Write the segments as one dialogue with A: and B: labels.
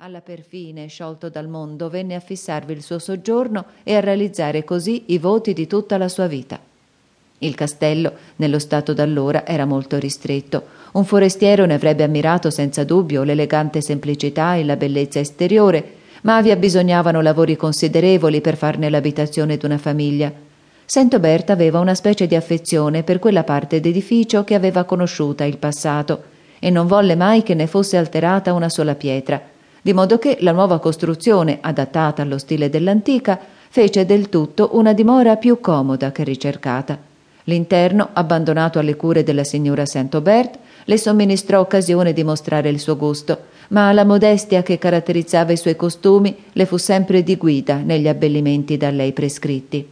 A: Alla perfine, sciolto dal mondo, venne a fissarvi il suo soggiorno e a realizzare così i voti di tutta la sua vita. Il castello, nello stato d'allora, era molto ristretto. Un forestiero ne avrebbe ammirato senza dubbio l'elegante semplicità e la bellezza esteriore, ma vi abbisognavano lavori considerevoli per farne l'abitazione d'una famiglia. Sento Berta aveva una specie di affezione per quella parte d'edificio che aveva conosciuta il passato e non volle mai che ne fosse alterata una sola pietra, di modo che la nuova costruzione, adattata allo stile dell'antica, fece del tutto una dimora più comoda che ricercata. L'interno, abbandonato alle cure della signora Saint Aubert, le somministrò occasione di mostrare il suo gusto, ma la modestia che caratterizzava i suoi costumi le fu sempre di guida negli abbellimenti da lei prescritti.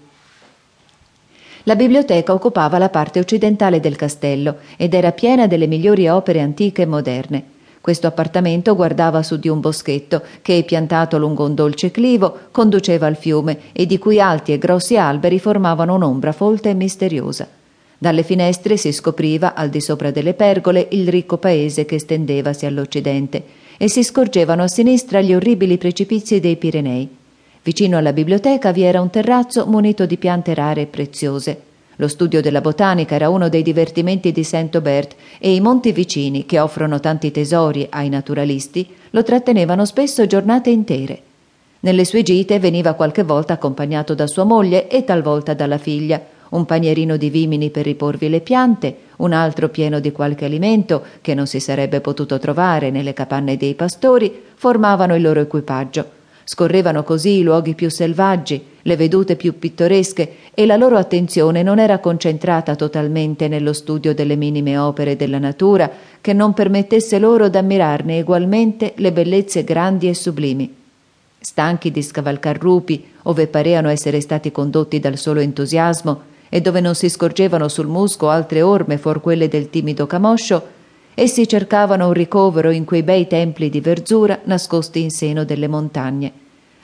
A: La biblioteca occupava la parte occidentale del castello ed era piena delle migliori opere antiche e moderne. Questo appartamento guardava su di un boschetto che, piantato lungo un dolce clivo, conduceva al fiume e di cui alti e grossi alberi formavano un'ombra folta e misteriosa. Dalle finestre si scopriva, al di sopra delle pergole, il ricco paese che stendevasi all'occidente e si scorgevano a sinistra gli orribili precipizi dei Pirenei. Vicino alla biblioteca vi era un terrazzo munito di piante rare e preziose. Lo studio della botanica era uno dei divertimenti di Saint-Aubert e i monti vicini, che offrono tanti tesori ai naturalisti, lo trattenevano spesso giornate intere. Nelle sue gite veniva qualche volta accompagnato da sua moglie e talvolta dalla figlia, un panierino di vimini per riporvi le piante, un altro pieno di qualche alimento che non si sarebbe potuto trovare nelle capanne dei pastori, formavano il loro equipaggio. Scorrevano così i luoghi più selvaggi, le vedute più pittoresche e la loro attenzione non era concentrata totalmente nello studio delle minime opere della natura che non permettesse loro d'ammirarne egualmente le bellezze grandi e sublimi. Stanchi di scavalcar rupi, ove pareano essere stati condotti dal solo entusiasmo, e dove non si scorgevano sul musco altre orme fuor quelle del timido camoscio, essi cercavano un ricovero in quei bei templi di verzura nascosti in seno delle montagne.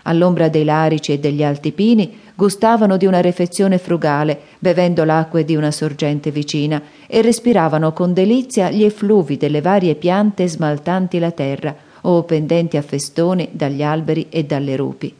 A: All'ombra dei larici e degli alti pini gustavano di una refezione frugale, bevendo l'acqua di una sorgente vicina, e respiravano con delizia gli effluvi delle varie piante smaltanti la terra o pendenti a festoni dagli alberi e dalle rupi.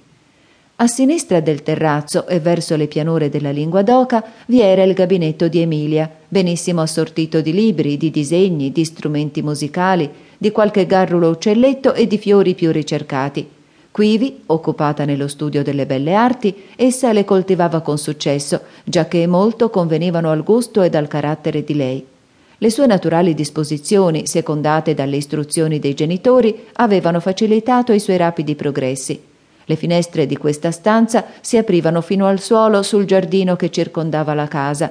A: A sinistra del terrazzo e verso le pianure della lingua d'oca vi era il gabinetto di Emilia, benissimo assortito di libri, di disegni, di strumenti musicali, di qualche garrulo uccelletto e di fiori più ricercati. Quivi, occupata nello studio delle belle arti, essa le coltivava con successo, giacché molto convenivano al gusto ed al carattere di lei. Le sue naturali disposizioni, secondate dalle istruzioni dei genitori, avevano facilitato i suoi rapidi progressi. Le finestre di questa stanza si aprivano fino al suolo sul giardino che circondava la casa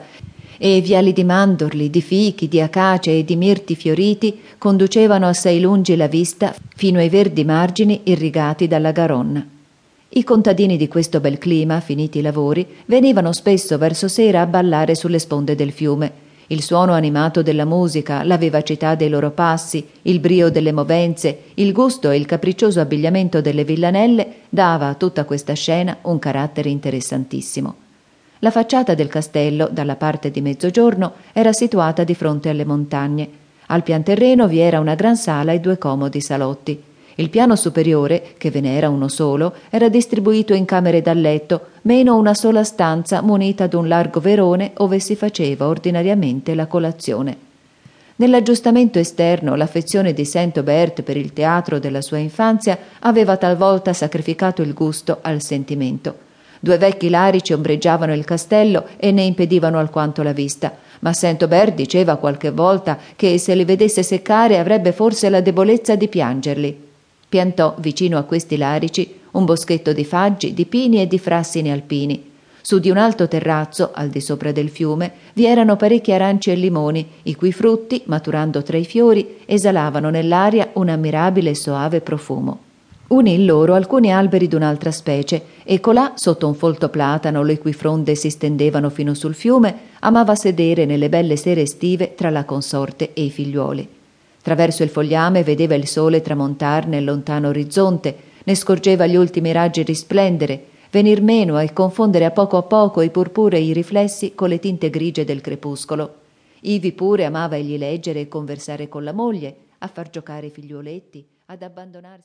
A: e viali di mandorli, di fichi, di acace e di mirti fioriti conducevano assai lungi la vista fino ai verdi margini irrigati dalla Garonna. I contadini di questo bel clima, finiti i lavori, venivano spesso verso sera a ballare sulle sponde del fiume il suono animato della musica, la vivacità dei loro passi, il brio delle movenze, il gusto e il capriccioso abbigliamento delle villanelle dava a tutta questa scena un carattere interessantissimo. La facciata del castello, dalla parte di mezzogiorno, era situata di fronte alle montagne. Al pian terreno vi era una gran sala e due comodi salotti. Il piano superiore, che ve ne era uno solo, era distribuito in camere da letto, meno una sola stanza munita d'un largo verone ove si faceva ordinariamente la colazione. Nell'aggiustamento esterno, l'affezione di Saint Aubert per il teatro della sua infanzia aveva talvolta sacrificato il gusto al sentimento. Due vecchi larici ombreggiavano il castello e ne impedivano alquanto la vista, ma Saint Aubert diceva qualche volta che se li vedesse seccare avrebbe forse la debolezza di piangerli. Piantò vicino a questi larici un boschetto di faggi, di pini e di frassini alpini. Su di un alto terrazzo, al di sopra del fiume, vi erano parecchi aranci e limoni, i cui frutti, maturando tra i fiori, esalavano nell'aria un ammirabile e soave profumo. Unì in loro alcuni alberi d'un'altra specie, e colà, sotto un folto platano, le cui fronde si stendevano fino sul fiume, amava sedere nelle belle sere estive tra la consorte e i figliuoli. Traverso il fogliame vedeva il sole tramontar nel lontano orizzonte, ne scorgeva gli ultimi raggi risplendere, venir meno e confondere a poco a poco i purpurei riflessi con le tinte grigie del crepuscolo. Ivi pure amava egli leggere e conversare con la moglie, a far giocare i figliuoletti, ad abbandonarsi